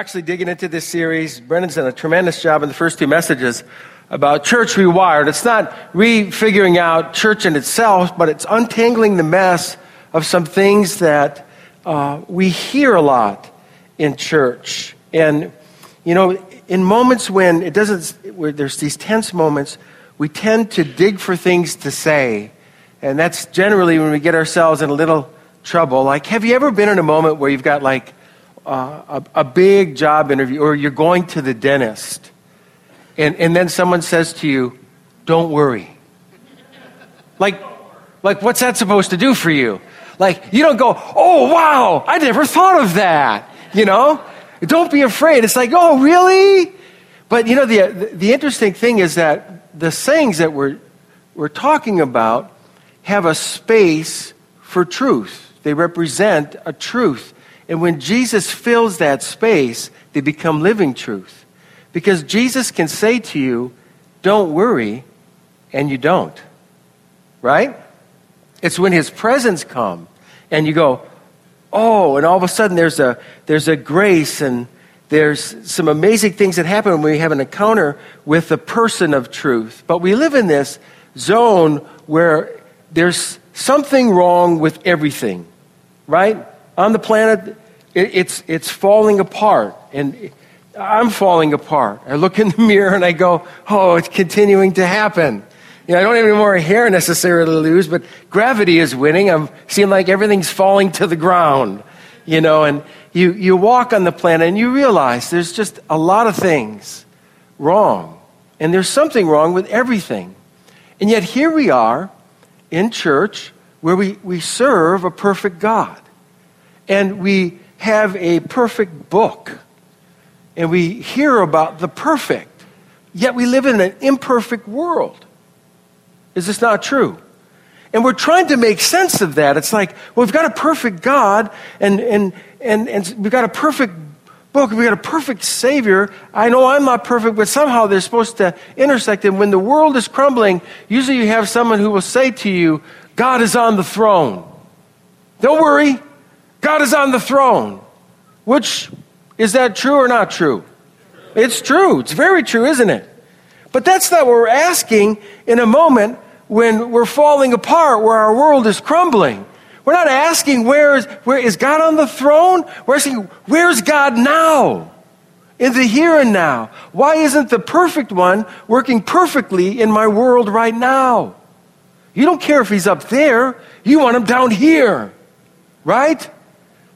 actually digging into this series. Brendan's done a tremendous job in the first two messages about church rewired. It's not refiguring out church in itself, but it's untangling the mess of some things that uh, we hear a lot in church. And, you know, in moments when it doesn't, where there's these tense moments, we tend to dig for things to say. And that's generally when we get ourselves in a little trouble. Like, have you ever been in a moment where you've got like uh, a, a big job interview or you're going to the dentist and, and then someone says to you, don't worry. Like, like, what's that supposed to do for you? Like, you don't go, oh, wow, I never thought of that. You know? Don't be afraid. It's like, oh, really? But, you know, the, the interesting thing is that the sayings that we're, we're talking about have a space for truth. They represent a truth. And when Jesus fills that space, they become living truth. Because Jesus can say to you, don't worry, and you don't. Right? It's when his presence comes and you go, oh, and all of a sudden there's a, there's a grace and there's some amazing things that happen when we have an encounter with the person of truth. But we live in this zone where there's something wrong with everything, right? On the planet, it, it's, it's falling apart. And I'm falling apart. I look in the mirror and I go, oh, it's continuing to happen. You know, I don't have any more hair necessarily to lose, but gravity is winning. I'm seeing like everything's falling to the ground. You know, and you, you walk on the planet and you realize there's just a lot of things wrong. And there's something wrong with everything. And yet here we are in church where we, we serve a perfect God. And we have a perfect book and we hear about the perfect, yet we live in an imperfect world. Is this not true? And we're trying to make sense of that. It's like, well, we've got a perfect God, and, and, and, and we've got a perfect book, we've got a perfect Savior. I know I'm not perfect, but somehow they're supposed to intersect. And when the world is crumbling, usually you have someone who will say to you, God is on the throne. Don't worry, God is on the throne. Which, is that true or not true? It's true. It's very true, isn't it? But that's not what we're asking in a moment when we're falling apart, where our world is crumbling. We're not asking where is, where is God on the throne? We're asking, where's God now? In the here and now. Why isn't the perfect one working perfectly in my world right now? You don't care if he's up there. You want him down here. Right?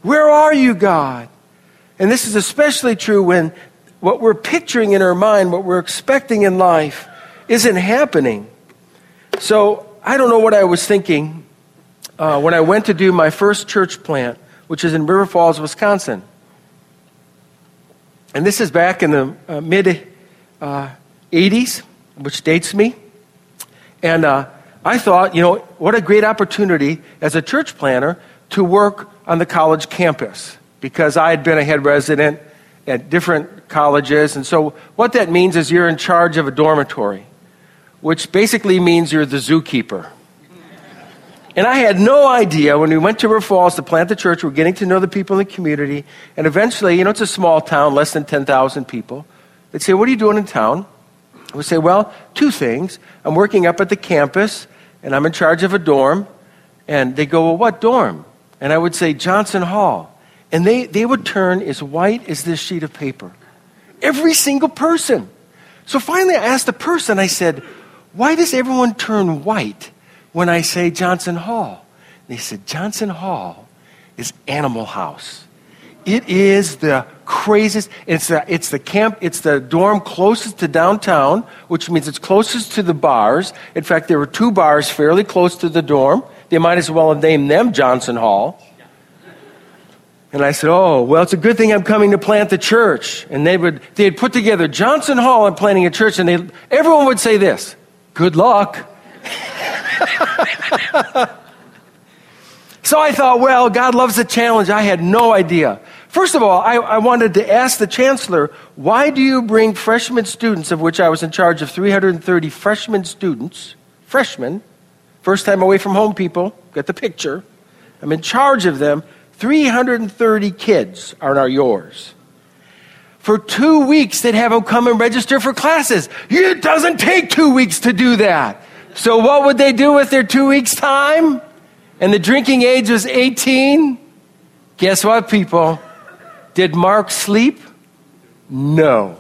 Where are you, God? And this is especially true when what we're picturing in our mind, what we're expecting in life, isn't happening. So I don't know what I was thinking uh, when I went to do my first church plant, which is in River Falls, Wisconsin. And this is back in the uh, mid uh, 80s, which dates me. And uh, I thought, you know, what a great opportunity as a church planter to work on the college campus because I had been a head resident at different colleges. And so, what that means is you're in charge of a dormitory, which basically means you're the zookeeper. And I had no idea when we went to River Falls to plant the church, we're getting to know the people in the community. And eventually, you know, it's a small town, less than 10,000 people. They'd say, What are you doing in town? I would say, Well, two things. I'm working up at the campus, and I'm in charge of a dorm. And they go, Well, what dorm? And I would say, Johnson Hall. And they, they would turn as white as this sheet of paper. Every single person. So finally, I asked the person, I said, Why does everyone turn white when I say Johnson Hall? And they said, Johnson Hall is Animal House. It is the craziest. It's the, it's the camp, it's the dorm closest to downtown, which means it's closest to the bars. In fact, there were two bars fairly close to the dorm. They might as well have named them Johnson Hall. And I said, Oh, well, it's a good thing I'm coming to plant the church. And they would, they had put together Johnson Hall and planting a church, and they, everyone would say this Good luck. so I thought, well, God loves a challenge. I had no idea. First of all, I, I, wanted to ask the chancellor, why do you bring freshman students, of which I was in charge of 330 freshman students, freshmen, First time away from home, people. Get the picture. I'm in charge of them. 330 kids are now yours. for two weeks they'd have them come and register for classes. It doesn't take two weeks to do that. So what would they do with their two weeks time? And the drinking age was 18. Guess what, people? Did Mark sleep? No.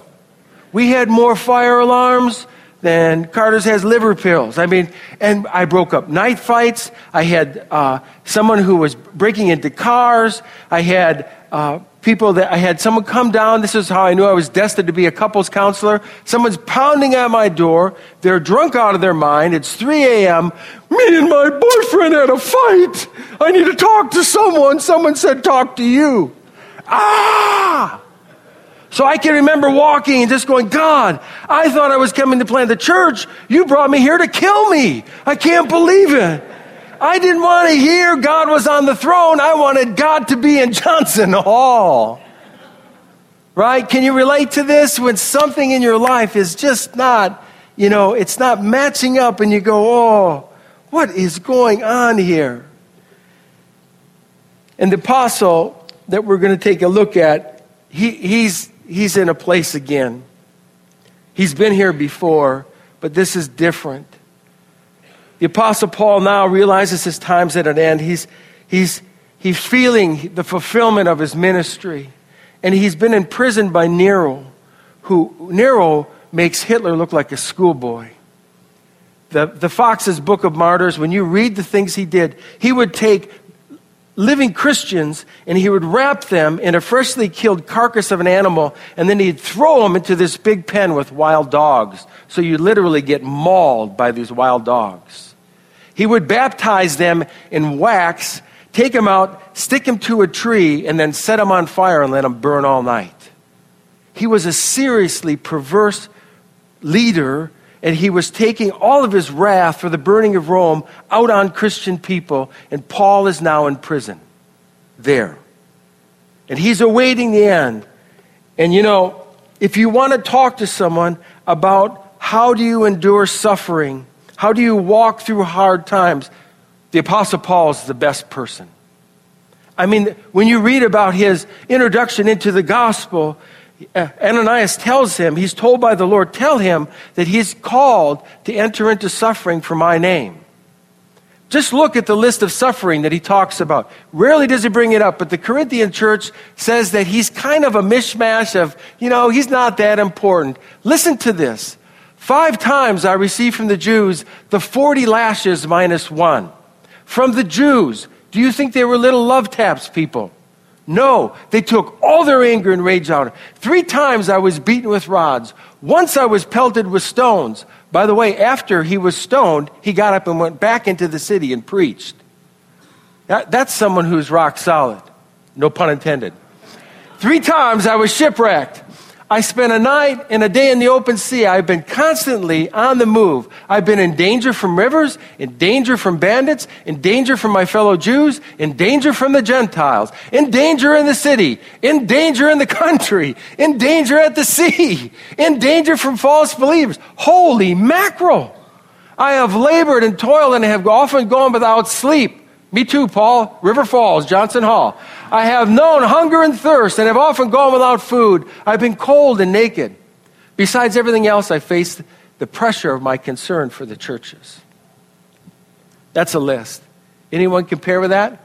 We had more fire alarms than Carter's has liver pills. I mean, and I broke up night fights. I had uh, someone who was breaking into cars. I had uh, people that I had someone come down. This is how I knew I was destined to be a couples counselor. Someone's pounding at my door. They're drunk out of their mind. It's 3 a.m. Me and my boyfriend had a fight. I need to talk to someone. Someone said, Talk to you. Ah! So I can remember walking and just going, God, I thought I was coming to plant the church. You brought me here to kill me. I can't believe it. I didn't want to hear God was on the throne. I wanted God to be in Johnson Hall. Right? Can you relate to this when something in your life is just not, you know, it's not matching up and you go, oh, what is going on here? And the apostle that we're going to take a look at, he, he's he's in a place again. He's been here before, but this is different. The Apostle Paul now realizes his time's at an end. He's, he's, he's feeling the fulfillment of his ministry. And he's been imprisoned by Nero, who Nero makes Hitler look like a schoolboy. The, the Fox's Book of Martyrs, when you read the things he did, he would take living Christians and he would wrap them in a freshly killed carcass of an animal and then he'd throw them into this big pen with wild dogs. So you literally get mauled by these wild dogs. He would baptize them in wax, take them out, stick them to a tree, and then set them on fire and let them burn all night. He was a seriously perverse leader and he was taking all of his wrath for the burning of Rome out on Christian people, and Paul is now in prison there. And he's awaiting the end. And you know, if you want to talk to someone about how do you endure suffering, how do you walk through hard times, the Apostle Paul is the best person. I mean, when you read about his introduction into the gospel, Uh, Ananias tells him, he's told by the Lord, tell him that he's called to enter into suffering for my name. Just look at the list of suffering that he talks about. Rarely does he bring it up, but the Corinthian church says that he's kind of a mishmash of, you know, he's not that important. Listen to this. Five times I received from the Jews the 40 lashes minus one. From the Jews, do you think they were little love taps people? No, they took all their anger and rage out. Three times I was beaten with rods. Once I was pelted with stones. By the way, after he was stoned, he got up and went back into the city and preached. That, that's someone who's rock solid. No pun intended. Three times I was shipwrecked. I spent a night and a day in the open sea. I've been constantly on the move. I've been in danger from rivers, in danger from bandits, in danger from my fellow Jews, in danger from the Gentiles, in danger in the city, in danger in the country, in danger at the sea, in danger from false believers. Holy mackerel! I have labored and toiled and have often gone without sleep. Me too, Paul. River Falls, Johnson Hall. I have known hunger and thirst and have often gone without food. I've been cold and naked. Besides everything else, I faced the pressure of my concern for the churches. That's a list. Anyone compare with that?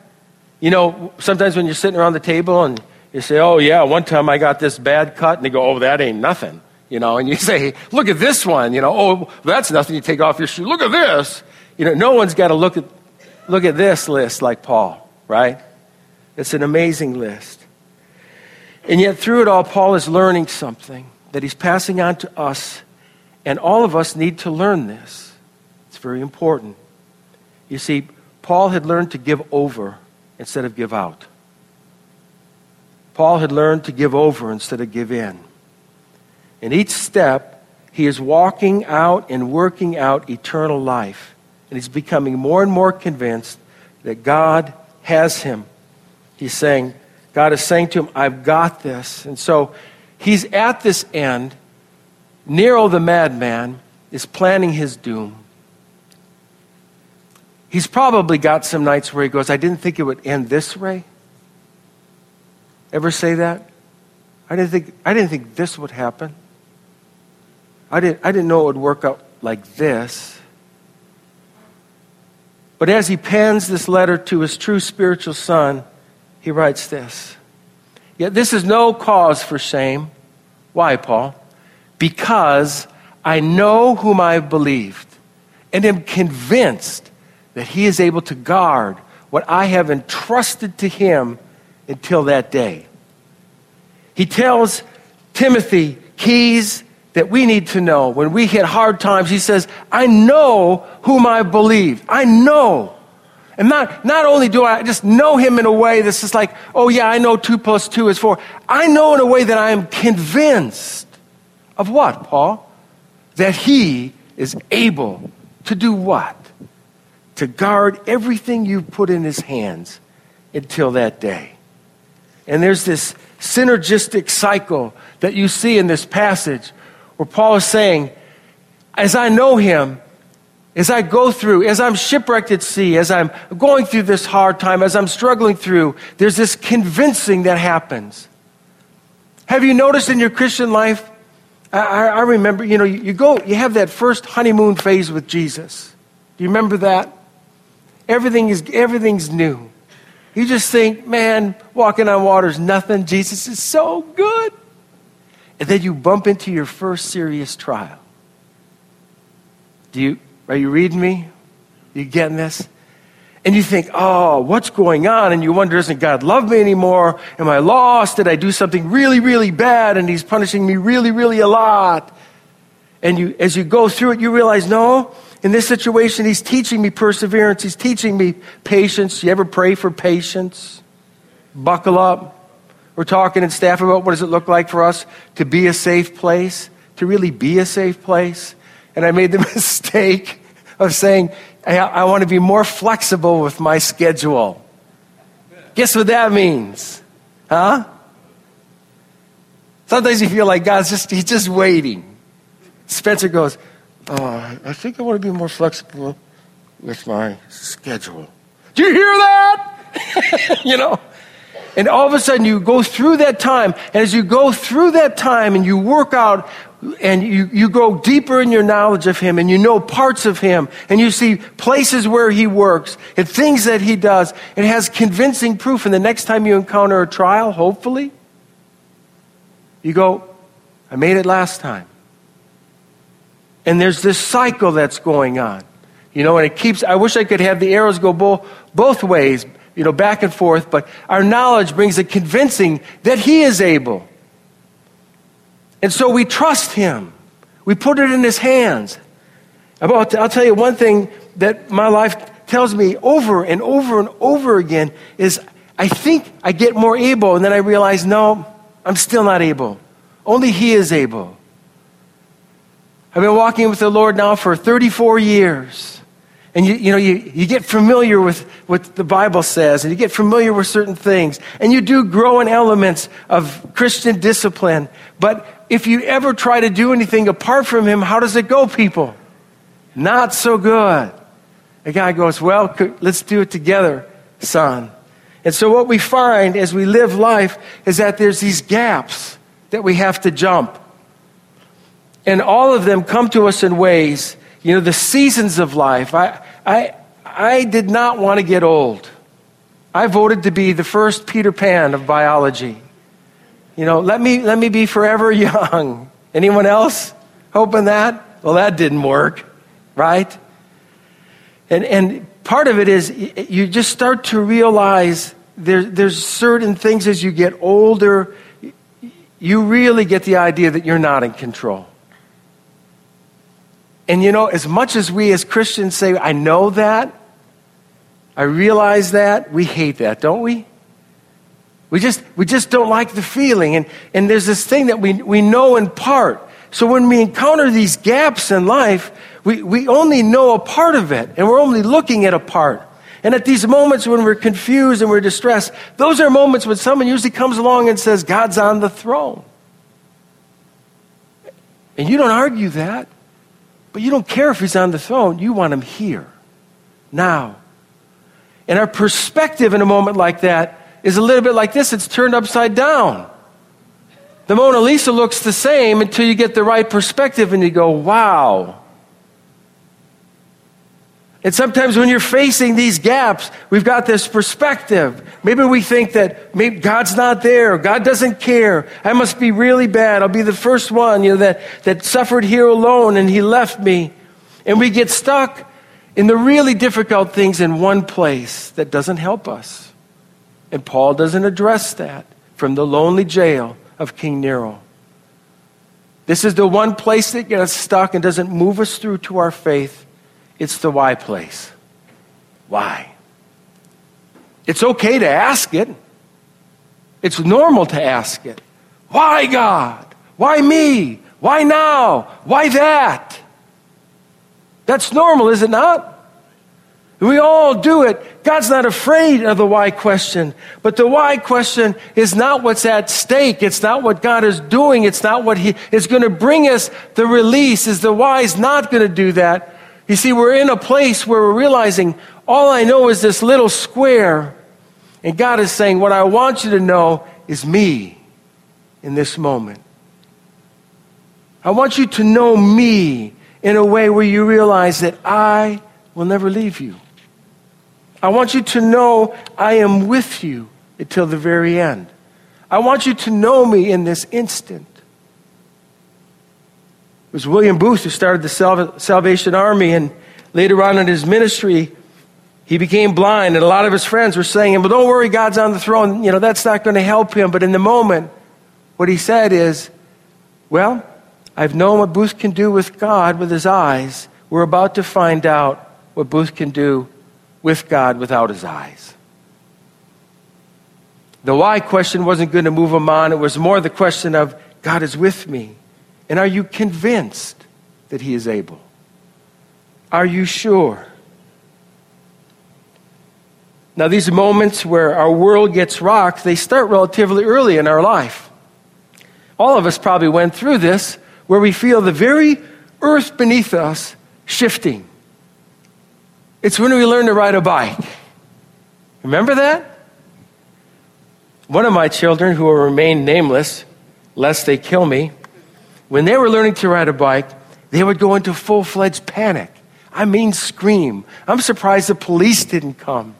You know, sometimes when you're sitting around the table and you say, Oh, yeah, one time I got this bad cut, and they go, Oh, that ain't nothing. You know, and you say, Look at this one. You know, Oh, that's nothing. You take off your shoe. Look at this. You know, no one's got to look at Look at this list like Paul, right? It's an amazing list. And yet, through it all, Paul is learning something that he's passing on to us, and all of us need to learn this. It's very important. You see, Paul had learned to give over instead of give out. Paul had learned to give over instead of give in. In each step, he is walking out and working out eternal life. And he's becoming more and more convinced that God has him. He's saying, God is saying to him, I've got this. And so he's at this end. Nero the madman is planning his doom. He's probably got some nights where he goes, I didn't think it would end this way. Ever say that? I didn't think, I didn't think this would happen. I didn't, I didn't know it would work out like this. But as he pens this letter to his true spiritual son, he writes this. Yet this is no cause for shame. Why, Paul? Because I know whom I've believed and am convinced that he is able to guard what I have entrusted to him until that day. He tells Timothy keys that we need to know when we hit hard times. He says, I know whom I believe. I know. And not, not only do I just know him in a way that's just like, oh yeah, I know two plus two is four. I know in a way that I am convinced of what, Paul? That he is able to do what? To guard everything you put in his hands until that day. And there's this synergistic cycle that you see in this passage where Paul is saying, as I know him, as I go through, as I'm shipwrecked at sea, as I'm going through this hard time, as I'm struggling through, there's this convincing that happens. Have you noticed in your Christian life? I, I remember, you know, you, you go, you have that first honeymoon phase with Jesus. Do you remember that? Everything is, everything's new. You just think, man, walking on water is nothing. Jesus is so good. And then you bump into your first serious trial. Do you, are you reading me? You getting this? And you think, oh, what's going on? And you wonder, doesn't God love me anymore? Am I lost? Did I do something really, really bad? And He's punishing me really, really a lot. And you, as you go through it, you realize, no, in this situation, He's teaching me perseverance. He's teaching me patience. You ever pray for patience? Buckle up. We're talking in staff about what does it look like for us to be a safe place, to really be a safe place. And I made the mistake of saying, I, want to be more flexible with my schedule. Guess what that means? Huh? Sometimes you feel like God's just, he's just waiting. Spencer goes, oh, I think I want to be more flexible with my schedule. Do you hear that? you know? And all of a sudden you go through that time. And as you go through that time and you work out and you, you go deeper in your knowledge of him and you know parts of him and you see places where he works and things that he does it has convincing proof. And the next time you encounter a trial hopefully you go i made it last time. And there's this cycle that's going on you know and it keeps i wish i could have the arrows go both, both ways you know back and forth but our knowledge brings a convincing that he is able and so we trust him. We put it in his hands. I'll tell you one thing that my life tells me over and over and over again is I think I get more able, and then I realize, no, I'm still not able. Only he is able. I've been walking with the Lord now for 34 years. And you, you know, you, you get familiar with what the Bible says, and you get familiar with certain things, and you do grow in elements of Christian discipline. But if you ever try to do anything apart from Him, how does it go, people? Not so good. A guy goes, Well, let's do it together, son. And so, what we find as we live life is that there's these gaps that we have to jump. And all of them come to us in ways, you know, the seasons of life. I, I, I did not want to get old. I voted to be the first Peter Pan of biology. You know, let me, let me be forever young. Anyone else hoping that? Well, that didn't work, right? And, and part of it is you just start to realize there, there's certain things as you get older, you really get the idea that you're not in control. And you know, as much as we as Christians say, I know that, I realize that, we hate that, don't we? We just, we just don't like the feeling. And, and there's this thing that we, we know in part. So when we encounter these gaps in life, we, we only know a part of it, and we're only looking at a part. And at these moments when we're confused and we're distressed, those are moments when someone usually comes along and says, God's on the throne. And you don't argue that, but you don't care if he's on the throne. You want him here, now. And our perspective in a moment like that is a little bit like this it's turned upside down. The Mona Lisa looks the same until you get the right perspective and you go, wow. And sometimes when you're facing these gaps, we've got this perspective. Maybe we think that maybe God's not there, God doesn't care. I must be really bad. I'll be the first one, you know, that, that suffered here alone and he left me. And we get stuck in the really difficult things in one place that doesn't help us. And Paul doesn't address that from the lonely jail of King Nero. This is the one place that gets stuck and doesn't move us through to our faith. It's the why place. Why? It's okay to ask it. It's normal to ask it. Why, God? Why me? Why now? Why that? That's normal, is it not? We all do it. God's not afraid of the why question. But the why question is not what's at stake. It's not what God is doing. It's not what He is going to bring us. The release is the why is not going to do that. You see, we're in a place where we're realizing all I know is this little square. And God is saying, What I want you to know is me in this moment. I want you to know me in a way where you realize that I will never leave you. I want you to know I am with you until the very end. I want you to know me in this instant. It was William Booth who started the Salvation Army, and later on in his ministry, he became blind, and a lot of his friends were saying, Well, don't worry, God's on the throne. You know, that's not going to help him. But in the moment, what he said is, Well, I've known what Booth can do with God with his eyes. We're about to find out what Booth can do with God without his eyes. The why question wasn't going to move him on. It was more the question of, God is with me. And are you convinced that He is able? Are you sure? Now, these moments where our world gets rocked, they start relatively early in our life. All of us probably went through this where we feel the very earth beneath us shifting. It's when we learn to ride a bike. Remember that? One of my children, who will remain nameless lest they kill me, when they were learning to ride a bike, they would go into full fledged panic. I mean, scream. I'm surprised the police didn't come.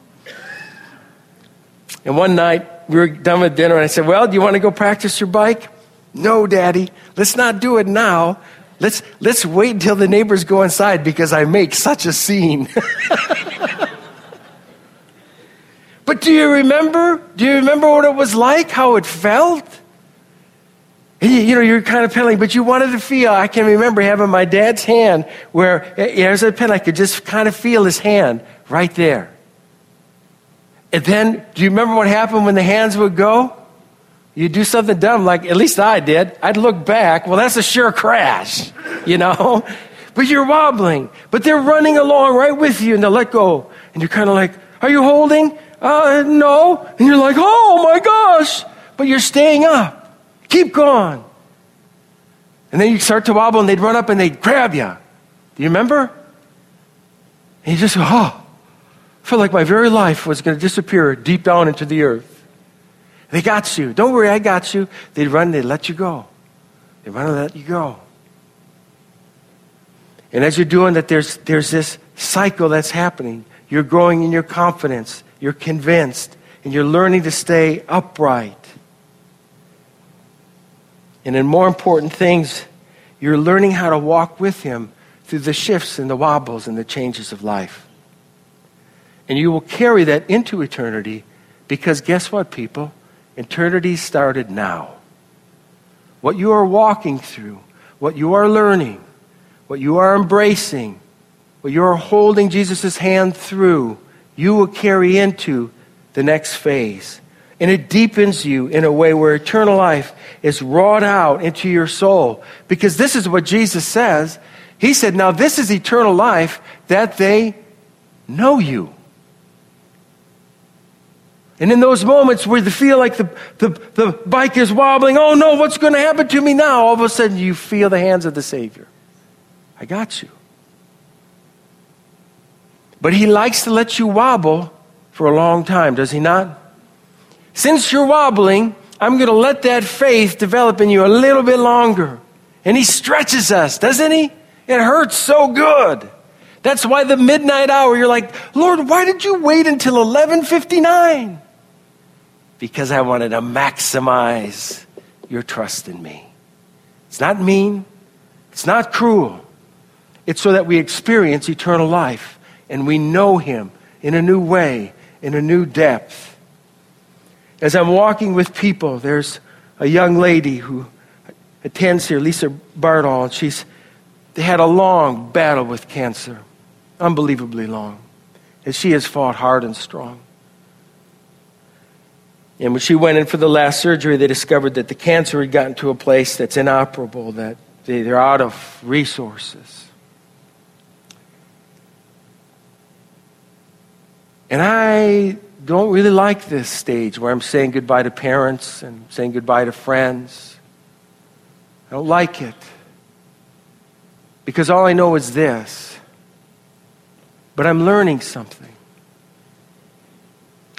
And one night, we were done with dinner, and I said, Well, do you want to go practice your bike? No, Daddy. Let's not do it now. Let's, let's wait until the neighbors go inside because I make such a scene. but do you remember? Do you remember what it was like? How it felt? You, know, you're kind of pedaling, but you wanted to feel. I can remember having my dad's hand where, as I pedal, I could just kind of feel his hand right there. And then, do you remember what happened when the hands would go? You do something dumb, like at least I did. I'd look back. Well, that's a sure crash, you know? But you're wobbling. But they're running along right with you and they'll let go. And you're kind of like, Are you holding? Uh, no. And you're like, Oh my gosh. But you're staying up. Keep going. And then you start to wobble and they'd run up and they'd grab you. Do you remember? And you just go, oh, I felt like my very life was going to disappear deep down into the earth. They got you. Don't worry, I got you. They'd run, they'd let you go. They'd run and let you go. And as you're doing that, there's, there's this cycle that's happening. You're growing in your confidence. You're convinced. And you're learning to stay upright. And in more important things, you're learning how to walk with Him through the shifts and the wobbles and the changes of life. And you will carry that into eternity because guess what, people? Eternity started now. What you are walking through, what you are learning, what you are embracing, what you are holding Jesus' hand through, you will carry into the next phase. And it deepens you in a way where eternal life is wrought out into your soul. Because this is what Jesus says. He said, Now this is eternal life, that they know you. And in those moments where you feel like the, the, the bike is wobbling, oh no, what's going to happen to me now? All of a sudden you feel the hands of the Savior. I got you. But He likes to let you wobble for a long time, does He not? Since you're wobbling, I'm going to let that faith develop in you a little bit longer. And he stretches us, doesn't he? It hurts so good. That's why the midnight hour, you're like, Lord, why did you wait until 1159? Because I wanted to maximize your trust in me. It's not mean. It's not cruel. It's so that we experience eternal life and we know him in a new way, in a new depth. As I'm walking with people, there's a young lady who attends here, Lisa Bartol, and she's had a long battle with cancer, unbelievably long. And she has fought hard and strong. And when she went in for the last surgery, they discovered that the cancer had gotten to a place that's inoperable, that they're out of resources. And I don't really like this stage where I'm saying goodbye to parents and saying goodbye to friends. I don't like it. Because all I know is this. But I'm learning something.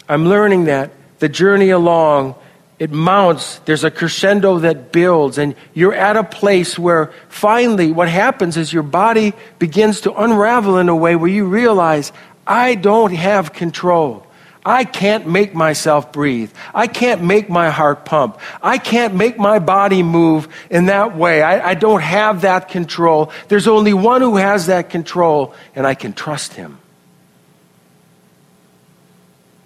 I'm learning that the journey along, it mounts. There's a crescendo that builds, and you're at a place where finally what happens is your body begins to unravel in a way where you realize, I don't have control. I can't make myself breathe. I can't make my heart pump. I can't make my body move in that way. I, I, don't have that control. There's only one who has that control, and I can trust him.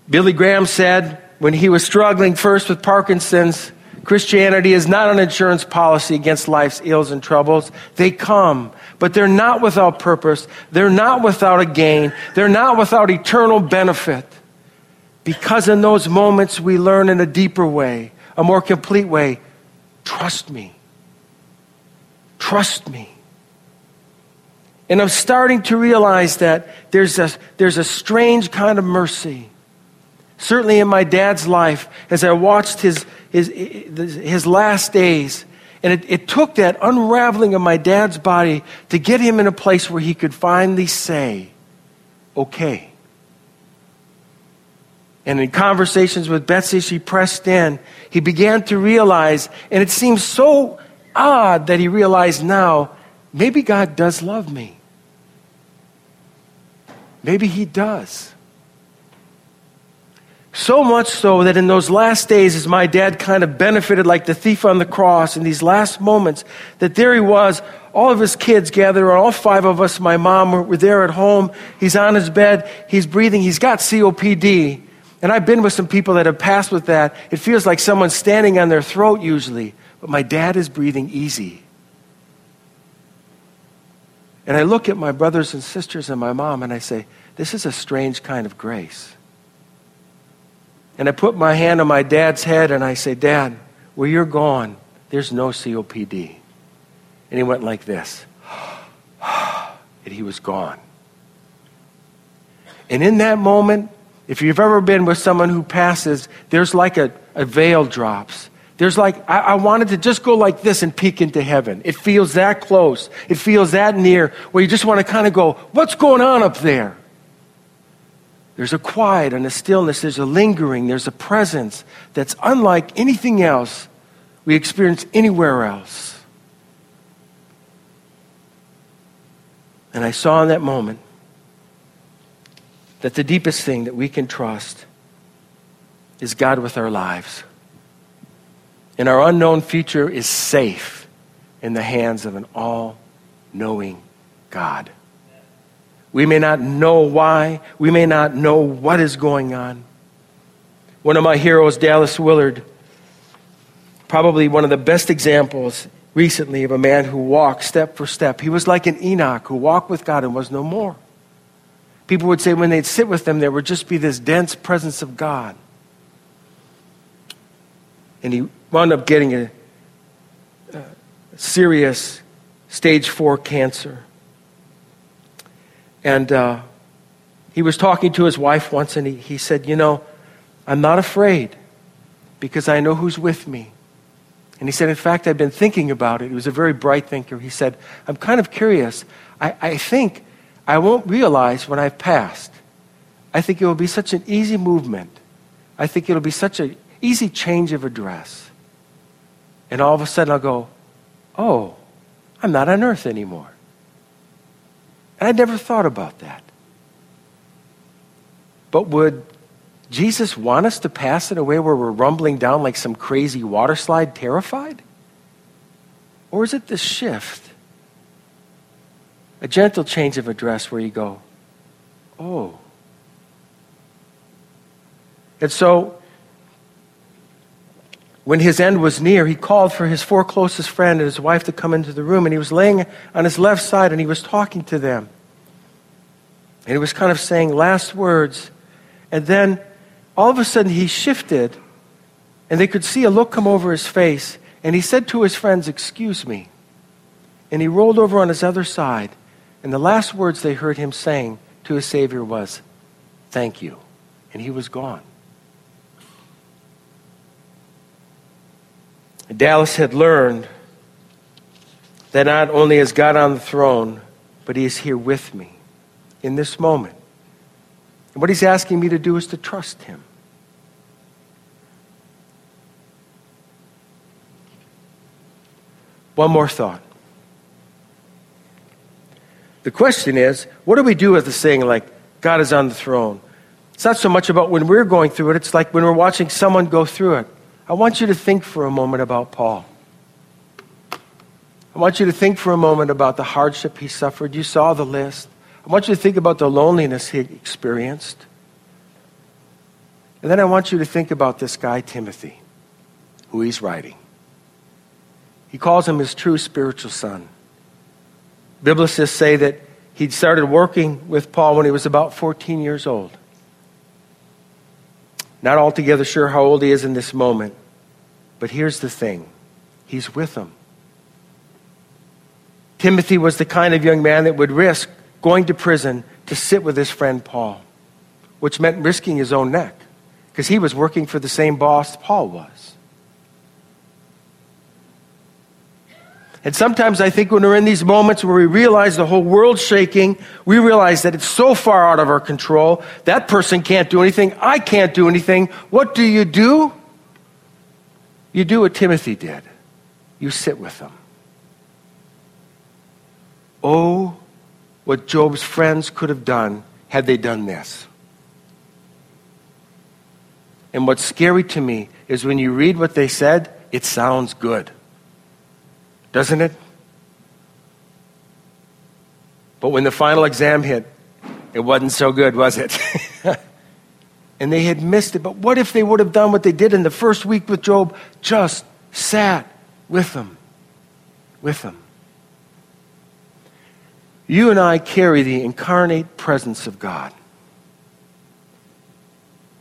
Billy Graham said when he was struggling first with Parkinson's, Christianity is not an insurance policy against life's ills and troubles. They come, but they're not without purpose. They're not without a gain. They're not without eternal benefit. Because in those moments we learn in a deeper way, a more complete way trust me. Trust me. And I'm starting to realize that there's a, there's a strange kind of mercy. Certainly in my dad's life, as I watched his, his, his last days, and it, it took that unraveling of my dad's body to get him in a place where he could finally say, okay. And in conversations with Betsy, she pressed in. He began to realize, and it seems so odd that he realized now, maybe God does love me. Maybe he does. So much so that in those last days, as my dad kind of benefited like the thief on the cross in these last moments, that there he was, all of his kids gathered all five of us, my mom, were there at home. He's on his bed, he's breathing, he's got COPD. And I've been with some people that have passed with that. It feels like someone's standing on their throat usually, but my dad is breathing easy. And I look at my brothers and sisters and my mom and I say, This is a strange kind of grace. And I put my hand on my dad's head and I say, Dad, where you're gone, there's no COPD. And he went like this. and he was gone. And in that moment, if you've ever been with someone who passes, there's like a, a veil drops. There's like, I, I, wanted to just go like this and peek into heaven. It feels that close. It feels that near where you just want to kind of go, what's going on up there? There's a quiet and a stillness. There's a lingering. There's a presence that's unlike anything else we experience anywhere else. And I saw in that moment that the deepest thing that we can trust is God with our lives. And our unknown future is safe in the hands of an all knowing God. We may not know why, we may not know what is going on. One of my heroes, Dallas Willard, probably one of the best examples recently of a man who walked step for step. He was like an Enoch who walked with God and was no more. People would say when they'd sit with them, there would just be this dense presence of God. And he wound up getting a, a serious stage four cancer. And uh, he was talking to his wife once, and he, he said, You know, I'm not afraid because I know who's with me. And he said, In fact, I've been thinking about it. He was a very bright thinker. He said, I'm kind of curious. I, I think I won't realize when I've passed. I think it will be such an easy movement. I think it'll be such an easy change of address. And all of a sudden I'll go, oh, I'm not on earth anymore. And I never thought about that. But would Jesus want us to pass it away where we're rumbling down like some crazy water slide, terrified? Or is it the shift? A gentle change of address where you go, oh. And so, when his end was near, he called for his four closest friends and his wife to come into the room, and he was laying on his left side and he was talking to them. And he was kind of saying last words. And then all of a sudden he shifted, and they could see a look come over his face. And he said to his friends, Excuse me. And he rolled over on his other side. And the last words they heard him saying to his Savior was, Thank you. And he was gone. Dallas had learned that not only is God on the throne, but he is here with me in this moment. And what he's asking me to do is to trust him. One more thought. The question is, what do we do with the saying like, God is on the throne? It's not so much about when we're going through it, it's like when we're watching someone go through it. I want you to think for a moment about Paul. I want you to think for a moment about the hardship he suffered. You saw the list. I want you to think about the loneliness he experienced. And then I want you to think about this guy, Timothy, who he's writing. He calls him his true spiritual son. Biblicists say that he started working with Paul when he was about 14 years old. Not altogether sure how old he is in this moment, but here's the thing he's with him. Timothy was the kind of young man that would risk going to prison to sit with his friend Paul, which meant risking his own neck because he was working for the same boss Paul was. And sometimes I think when we're in these moments where we realize the whole world's shaking, we realize that it's so far out of our control. That person can't do anything. I can't do anything. What do you do? You do what Timothy did. You sit with them. Oh, what Job's friends could have done had they done this. And what's scary to me is when you read what they said, it sounds good. Doesn't it? But when the final exam hit, it wasn't so good, was it? and they had missed it. But what if they would have done what they did in the first week with Job? Just sat with them. With them. You and I carry the incarnate presence of God.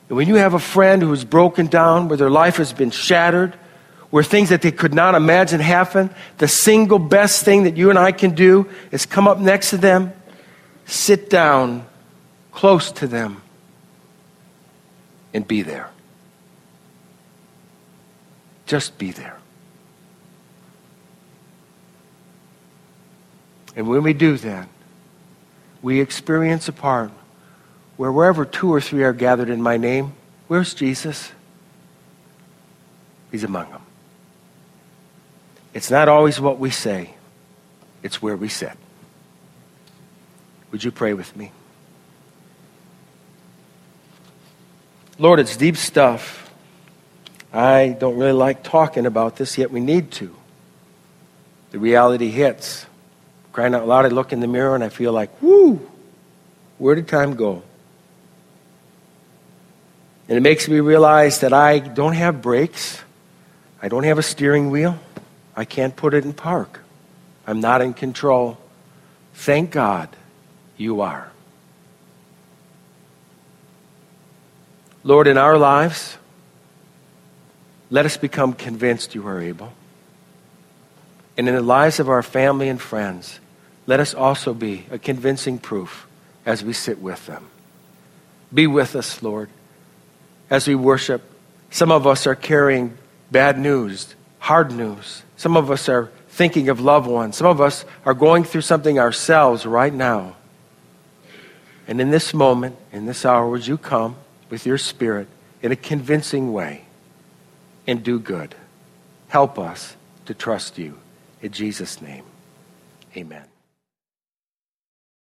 And when you have a friend who is broken down, where their life has been shattered, where things that they could not imagine happen, the single best thing that you and I can do is come up next to them, sit down close to them, and be there. Just be there. And when we do that, we experience a part where wherever two or three are gathered in my name, where's Jesus? He's among them. It's not always what we say, it's where we sit. Would you pray with me? Lord, it's deep stuff. I don't really like talking about this, yet we need to. The reality hits crying out loud, I look in the mirror and I feel like, whoo, where did time go? And it makes me realize that I don't have brakes. I don't have a steering wheel. I can't put it in park. I'm not in control. Thank God you are. Lord, in our lives, let us become convinced you are able. And in the lives of our family and friends, let us also be a convincing proof as we sit with them. Be with us, Lord, as we worship. Some of us are carrying bad news, hard news. Some of us are thinking of loved ones. Some of us are going through something ourselves right now. And in this moment, in this hour, would you come with your spirit in a convincing way and do good. Help us to trust you. In Jesus' name, amen.